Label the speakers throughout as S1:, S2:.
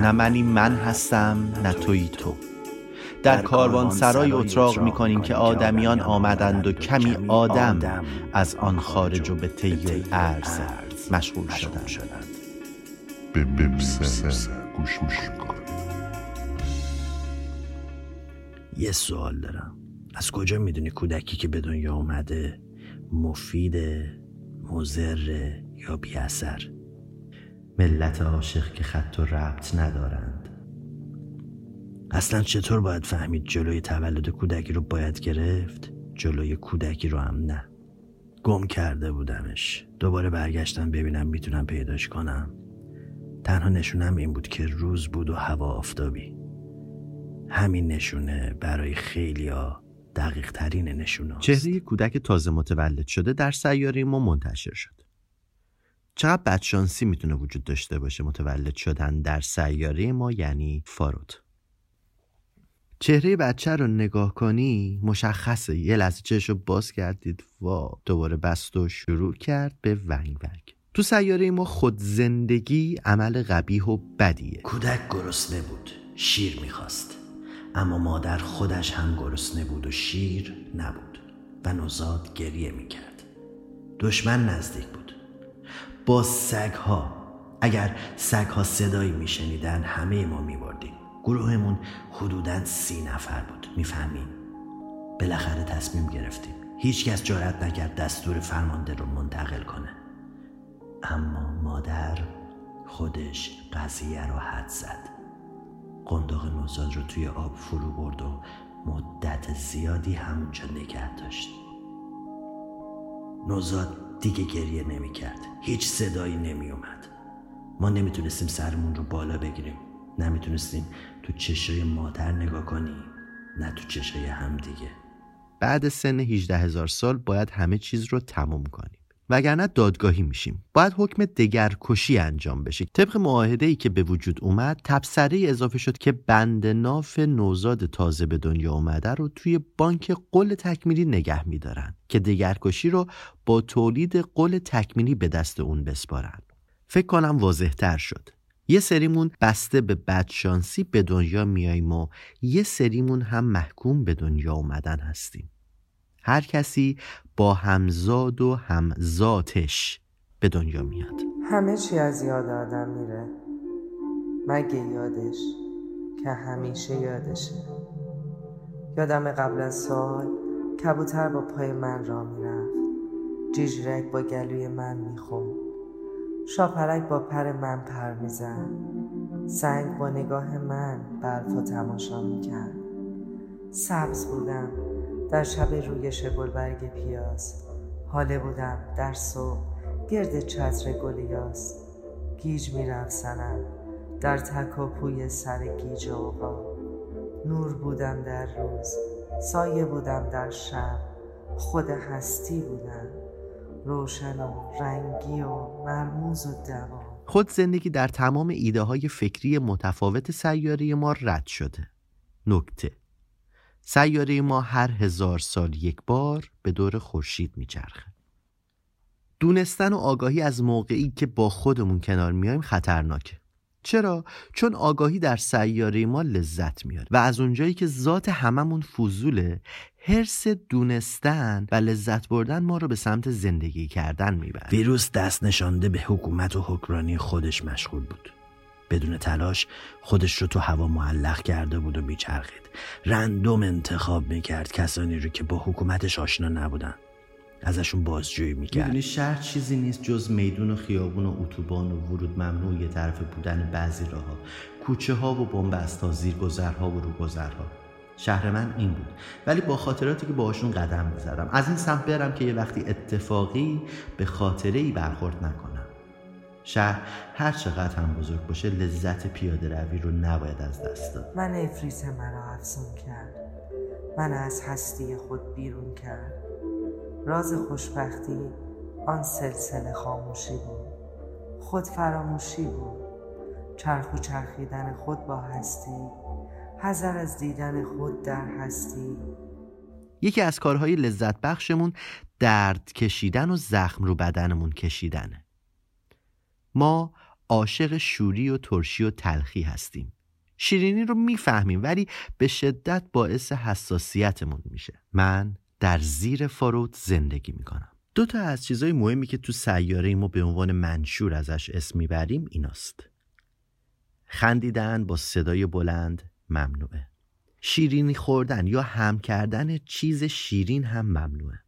S1: نه منی من هستم نه توی تو. در کاروان سرای اتراق می کنیم که آدمیان آمدند و کمی آدم از آن خارج و به طی ارز مشغول شدند.
S2: به گوش
S3: یه سوال دارم. از کجا می‌دونی کودکی که به دنیا اومده مفیده مزره یا بی اثر
S1: ملت عاشق که خط و ربط ندارند.
S3: اصلا چطور باید فهمید جلوی تولد کودکی رو باید گرفت؟ جلوی کودکی رو هم نه. گم کرده بودمش. دوباره برگشتم ببینم می‌تونم پیداش کنم. تنها نشونم این بود که روز بود و هوا آفتابی. همین نشونه برای خیلیا دقیق ترین نشونه
S1: چهره کودک تازه متولد شده در سیاره ما منتشر شد. چقدر بدشانسی می‌تونه وجود داشته باشه متولد شدن در سیاره ما یعنی فاروت چهره بچه رو نگاه کنی مشخصه. یه لحظه چشم رو باز کردید و دوباره بست و شروع کرد به ونگ ونگ. تو سیاره ما خود زندگی عمل قبیح و بدیه.
S3: کودک گرسنه بود شیر می‌خواست. اما مادر خودش هم گرسنه بود و شیر نبود و نوزاد گریه می‌کرد. دشمن نزدیک بود. با سگ ها اگر سگ ها صدایی میشنیدن همه ما میبردیم. گروهمون حدودا سی نفر بود. می‌فهمیم بالاخره تصمیم گرفتیم. هیچکس جارت نکرد دستور فرمانده رو منتقل کنه. اما مادر خودش قضیه رو حد زد. قنداق نوزاد رو توی آب فرو برد و مدت زیادی همونجا نگه داشت. نوزاد دیگه گریه نمی کرد هیچ صدایی نمی اومد ما نمی‌تونستیم سرمون رو بالا بگیریم. نمی‌تونستیم تو چشای مادر نگاه کنیم. نه تو چشای هم دیگه.
S1: بعد سن 18 هزار سال باید همه چیز رو تموم کنیم. وگرنه دادگاهی میشیم. باید حکم دگرکشی انجام بشه. طبق معاهده ای که به وجود اومد تبصره اضافه شد که بند ناف نوزاد تازه به دنیا اومده رو توی بانک قل تکمیلی نگه میدارن که دگرکشی رو با تولید قل تکمیلی به دست اون بسپارن. فکر کنم واضح تر شد. یه سریمون بسته به بدشانسی به دنیا میاییم و یه سریمون هم محکوم به دنیا اومدن هستیم. هر کسی با همزاد و همزاتش به دنیا میاد.
S4: همه چی از یاد آدم میره. مگه یادش که همیشه یادشه. یادم قبل از سال کبوتر با پای من را می‌رفت. جیجرک با گلوی من میخون شاپرک با پر من پر میزن سنگ با نگاه من برف و تماشا می‌کرد. سبز بودم. در شب رویش گلبرگ پیاز. حاله بودم در صبح گرد چتر گل یاس گیج می‌رفت سنم در تک و پوی سر گیج اوقا. نور بودم در روز سایه بودم در شب. خود هستی بودم روشن و رنگی و مرموز و دوام
S1: خود زندگی در تمام ایده های فکری متفاوت سیاره ما رد شده. نکته سیاره ما هر هزار سال یک بار به دور خورشید میچرخه. دونستن و آگاهی از موقعی که با خودمون کنار میایم خطرناکه. چرا؟ چون آگاهی در سیاره ما لذت میاد و از اونجایی که ذات هممون فضوله حرس دونستن و لذت بردن ما رو به سمت زندگی کردن می‌بره.
S3: ویروس دست نشانده به حکومت و حکمرانی خودش مشغول بود. بدون تلاش خودش رو تو هوا معلق کرده بود و میچرخید. رندوم انتخاب می‌کرد کسانی رو که با حکومتش آشنا نبودن. ازشون بازجویی می‌کرد.
S1: می‌دونی شهر چیزی نیست جز میدون و خیابون و اتوبان و ورود ممنوع یه طرف بودن بعضی راهها. کوچه ها و بنبست ها زیرگذرها و روگذرها. شهر من این بود. ولی با خاطراتی که باهاشون قدم می‌زدم. از این سمت برم که یه وقتی اتفاقی به خاطره ای برخورد نکنم. شهر هر چقدر هم بزرگ باشه لذت پیاده روی رو نباید از دست داد.
S4: من افریت مرا افزون کرد. من از هستی خود بیرون کرد. راز خوشبختی آن سلسله خاموشی بود. خود فراموشی بود. چرخ و چرخیدن خود با هستی حذر از دیدن خود در هستی.
S1: یکی از کارهای لذت بخشمون درد کشیدن و زخم رو بدنمون کشیدنه. ما عاشق شوری و ترشی و تلخی هستیم. شیرینی رو می‌فهمیم ولی به شدت باعث حساسیتمون میشه. من در زیر فاروت زندگی می‌کنم. دو تا از چیزهای مهمی که تو سیاره ما به عنوان منشور ازش اسم می‌بریم ایناست. خندیدن با صدای بلند ممنوعه. شیرینی خوردن یا هم کردن چیز شیرین هم ممنوعه.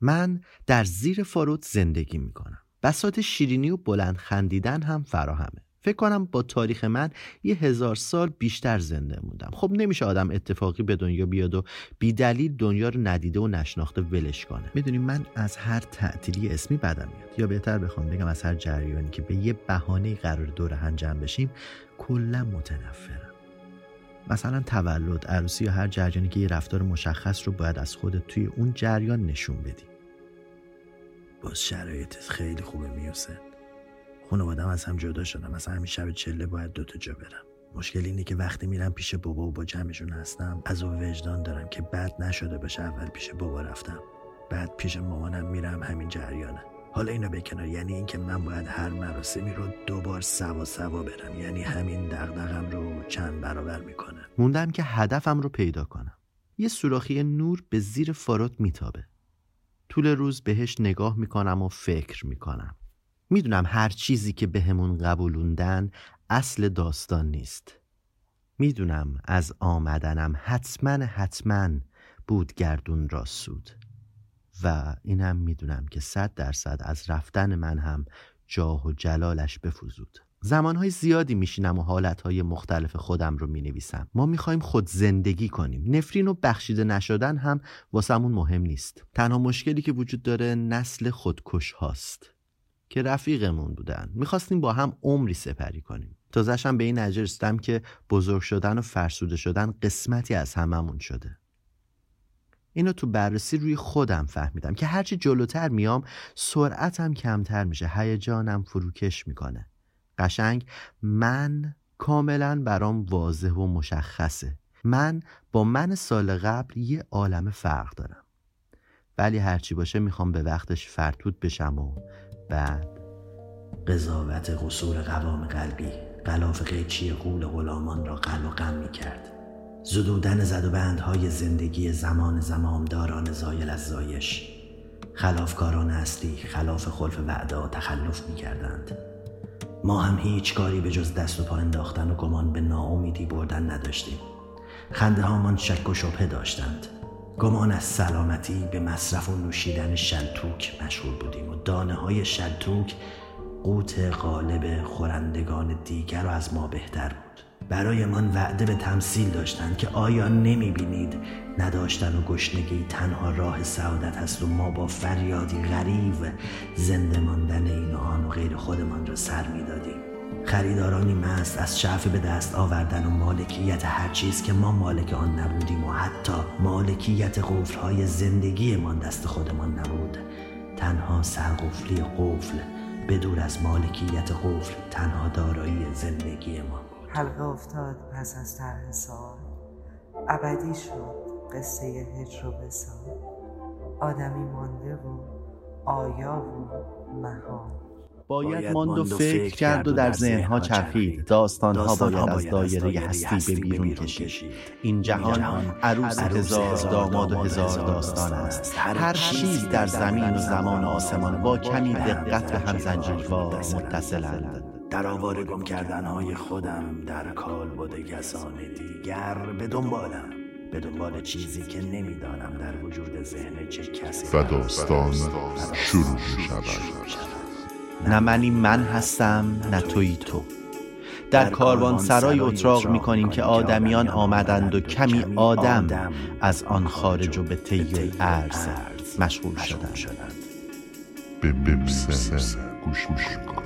S1: من در زیر فاروت زندگی می‌کنم. بسات شیرینی و بلند خندیدن هم فراهمه. فکر کنم با تاریخ من یه هزار سال بیشتر زنده موندم. خب نمیشه آدم اتفاقی به دنیا بیاد و بی دلیل دنیا رو ندیده و نشناخته ولش کنه. می‌دونی من از هر تعطیلی اسمی بدم میاد. یا بهتر بخوام بگم از هر جریانی که به یه بهانه قرار دور هم جمع بشیم کلا متنفرم. مثلا تولد عروسی یا هر جریانی که یه رفتار مشخص رو باید از خودت توی اون جریان نشون بدی.
S3: باز شرایطت خیلی خوبه میوسن. خانوادم از هم جدا شدم مثلا همین شب چله باید دوتا جا برم. مشکل اینه که وقتی میرم پیش بابا و با جمعشون هستم از او وجدان دارم که بد نشده باشه اول پیش بابا رفتم. بعد پیش مامانم میرم همین جریانه. حالا اینو بکنار یعنی اینکه من باید هر مراسمی رو دوبار سوا سوا برم. یعنی همین دغدغم رو چند برابر می‌کنه
S1: موندم که هدفم رو پیدا کنم. یه سوراخی نور به زیر فاروت میتابه. طول روز بهش نگاه می‌کنم و فکر می‌کنم. می‌دونم هر چیزی که بهمون به قبولوندن اصل داستان نیست. می‌دونم از آمدنم حتما حتما بود گردون را سود. و اینم می‌دونم که صد درصد از رفتن من هم جاه و جلالش بفوزود. زمانهای زیادی میشینم و حالتهای مختلف خودم رو می‌نویسم. ما می‌خوایم خود زندگی کنیم. نفرین و بخشیده نشدن هم واسمون مهم نیست. تنها مشکلی که وجود داره نسل خودکش هاست. که رفیقمون بودن. می‌خواستیم با هم عمری سپری کنیم. تازهشم به این نجرستم که بزرگ شدن و فرسوده شدن قسمتی از هممون شده. اینو تو بررسی روی خودم فهمیدم که هرچی جلوتر میام سرعتم کمتر میشه. هیجانم فروکش می‌کنه. قشنگ من کاملا برام واضح و مشخصه. من با من سال قبل یه عالم فرق دارم. ولی هرچی باشه می‌خوام به وقتش فرتود بشم و بعد
S3: قضاوت قصور قوام قلبی غلاف قیچی قول غلامان را قل و غم می کرد زدودن زد و بندهای زندگی زمان زمامداران زایل از زایش. خلافکاران اصلی خلاف خلف وعدا تخلف می کردند ما هم هیچ کاری به جز دست و پا انداختن و گمان به ناامیدی بردن نداشتیم. خنده هامان شک و شبه داشتند. گمان از سلامتی به مصرف و نوشیدن شلتوک مشغول بودیم و دانه های شلتوک قوت غالب خورندگان دیگر و از ما بهتر بود. برایمان وعده به تمثیل داشتند که آیا نمی بینید نداشتن و گشنگی تنها راه سعادت هست و ما با فریادی غریب زنده ماندن این و آن و غیر خودمان را سر می دادیم خریدارانی مست از شعف به دست آوردن و مالکیت هر چیز که ما مالک آن نبودیم و حتی مالکیت قفلهای زندگیمان دست خودمان نبود. تنها سرقفلی قفل بدور از مالکیت قفل تنها دارایی زندگی ما.
S4: حلقه افتاد پس از طرح سال ابدی شد قصه هجر و بسال آدمی مانده و آیا و مهان
S1: باید ماند و فکر کرد و در ذهنها چرخید. داستانها باید از دایره هستی به بیرون کشید. این جهان عروس هزار داماد و هزار داستان است. هر چیز در زمین و زمان و آسمان با کمی دقت به هم زنجیروار متصلند.
S3: در آوار گم کردنهای خودم در کال بوده کسان دیگر به دنبالم به دنبال چیزی که نمی‌دانم در وجود ذهن چه کسی
S2: و داستان شروع می شود.
S1: نه منی من هستم نه توی تو. در کاروان سرای اتراق می کنیم که آدمیان آمدند و کمی آدم از آن خارج و به طی ارز مشغول شدند.
S2: به بمسه گوش کن.